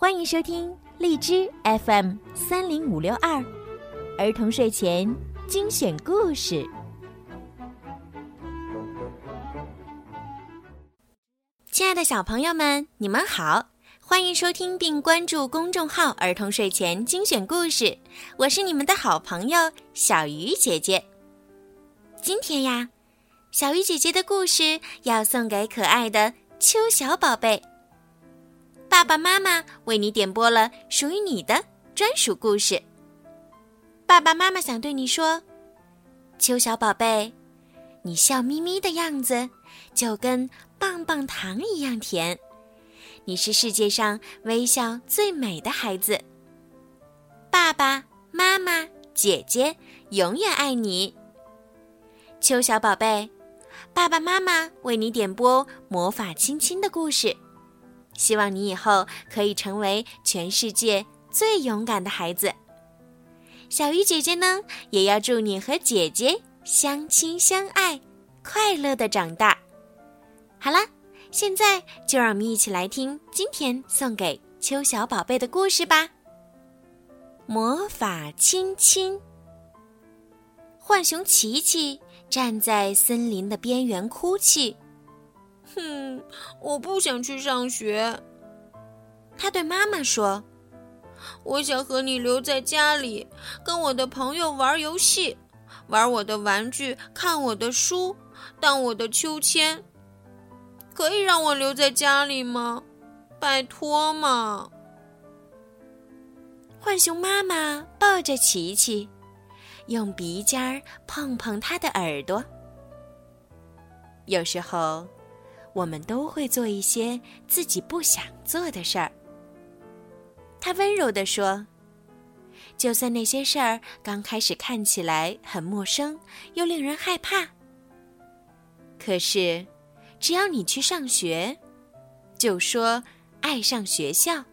欢迎收听荔枝 FM 三零五六二儿童睡前精选故事。亲爱的小朋友们，你们好，欢迎收听并关注公众号“儿童睡前精选故事”，我是你们的好朋友小鱼姐姐。今天呀，小鱼姐姐的故事要送给可爱的秋小宝贝。爸爸妈妈为你点播了属于你的专属故事。爸爸妈妈想对你说：“秋小宝贝，你笑眯眯的样子就跟棒棒糖一样甜，你是世界上微笑最美的孩子。爸爸妈妈、姐姐永远爱你。”秋小宝贝，爸爸妈妈为你点播魔法亲亲的故事。希望你以后可以成为全世界最勇敢的孩子。小鱼姐姐呢，也要祝你和姐姐相亲相爱，快乐的长大。好了，现在就让我们一起来听今天送给秋小宝贝的故事吧。魔法亲亲。浣熊琪琪站在森林的边缘哭泣。哼，我不想去上学。他对妈妈说：“我想和你留在家里，跟我的朋友玩游戏，玩我的玩具，看我的书，荡我的秋千。可以让我留在家里吗？拜托嘛！”浣熊妈妈抱着琪琪，用鼻尖碰碰他的耳朵。有时候。我们都会做一些自己不想做的事儿。他温柔地说：“就算那些事儿刚开始看起来很陌生又令人害怕，可是只要你去上学，就说爱上学校，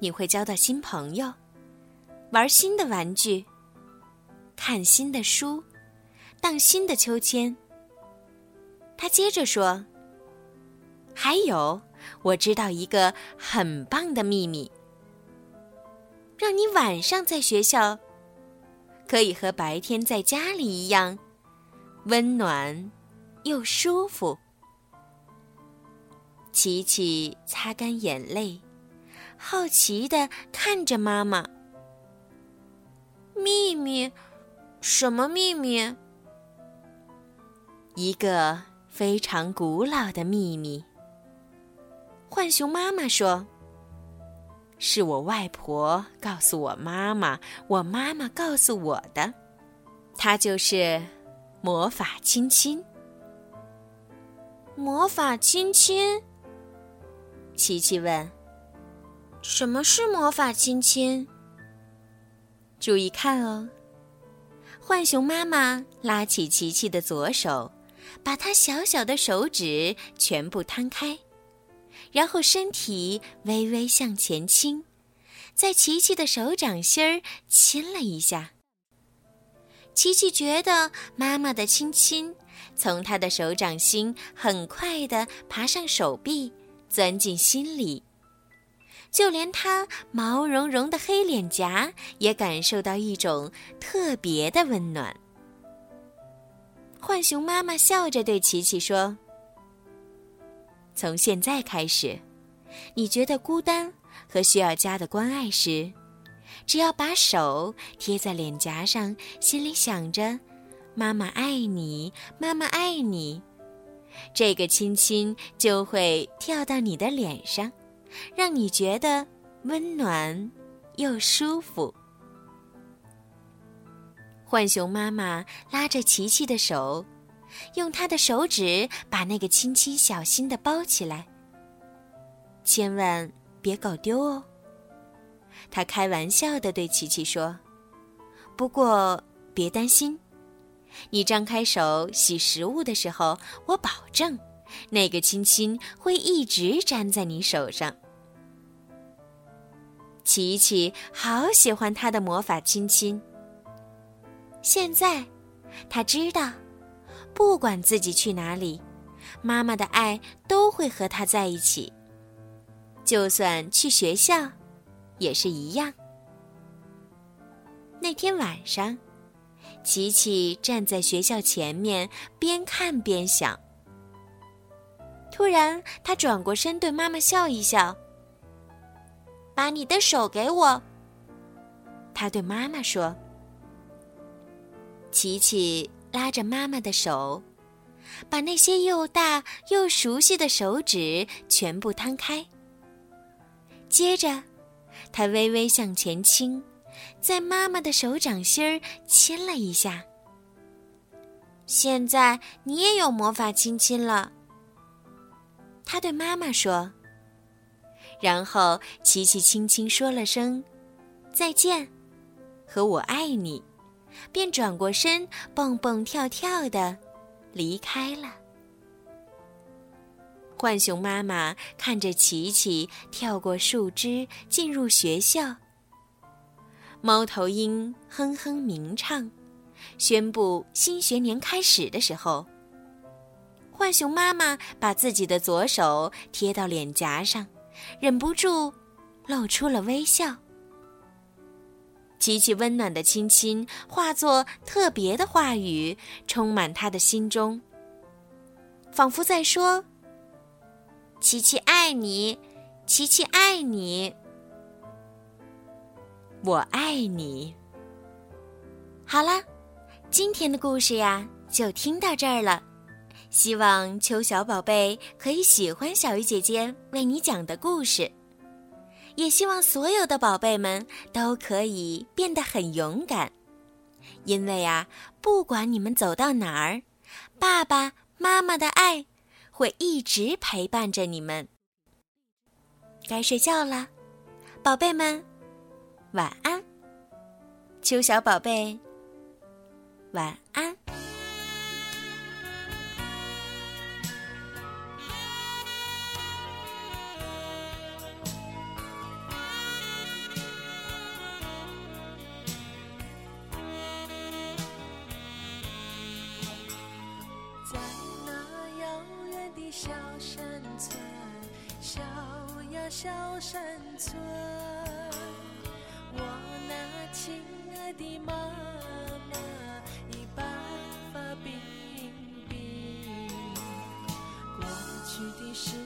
你会交到新朋友，玩新的玩具，看新的书，荡新的秋千。”他接着说：“还有，我知道一个很棒的秘密，让你晚上在学校可以和白天在家里一样温暖又舒服。”琪琪擦干眼泪，好奇的看着妈妈。秘密？什么秘密？一个。非常古老的秘密。浣熊妈妈说：“是我外婆告诉我妈妈，我妈妈告诉我的，它就是魔法亲亲。”魔法亲亲？琪琪问：“什么是魔法亲亲？”注意看哦，浣熊妈妈拉起琪琪的左手。把他小小的手指全部摊开，然后身体微微向前倾，在琪琪的手掌心儿亲了一下。琪琪觉得妈妈的亲亲从他的手掌心很快地爬上手臂，钻进心里，就连他毛茸茸的黑脸颊也感受到一种特别的温暖。浣熊妈妈笑着对琪琪说：“从现在开始，你觉得孤单和需要家的关爱时，只要把手贴在脸颊上，心里想着‘妈妈爱你，妈妈爱你’，这个亲亲就会跳到你的脸上，让你觉得温暖又舒服。”浣熊妈妈拉着琪琪的手，用她的手指把那个亲亲小心的包起来。千万别搞丢哦。她开玩笑的对琪琪说：“不过别担心，你张开手洗食物的时候，我保证，那个亲亲会一直粘在你手上。”琪琪好喜欢他的魔法亲亲。现在，他知道，不管自己去哪里，妈妈的爱都会和他在一起。就算去学校，也是一样。那天晚上，琪琪站在学校前面，边看边想。突然，他转过身对妈妈笑一笑：“把你的手给我。”他对妈妈说。琪琪拉着妈妈的手，把那些又大又熟悉的手指全部摊开。接着，他微微向前倾，在妈妈的手掌心儿亲了一下。现在你也有魔法亲亲了，他对妈妈说。然后，琪琪轻轻说了声“再见”和“我爱你”。便转过身，蹦蹦跳跳的离开了。浣熊妈妈看着琪琪跳过树枝进入学校，猫头鹰哼哼鸣唱，宣布新学年开始的时候，浣熊妈妈把自己的左手贴到脸颊上，忍不住露出了微笑。琪琪温暖的亲亲化作特别的话语，充满他的心中，仿佛在说：“琪琪爱你，琪琪爱你，我爱你。”好啦，今天的故事呀，就听到这儿了。希望秋小宝贝可以喜欢小鱼姐姐为你讲的故事。也希望所有的宝贝们都可以变得很勇敢，因为啊，不管你们走到哪儿，爸爸妈妈的爱会一直陪伴着你们。该睡觉了，宝贝们，晚安。秋小宝贝，晚安。小呀小山村，我那亲爱的妈妈已白发鬓鬓，过去的时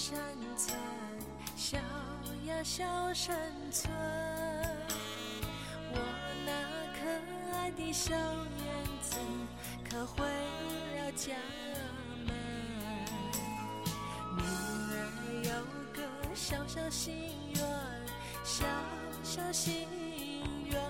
山村，小呀小山村，我那可爱的小燕子可回了家门。女儿有个小小心愿，小小心愿，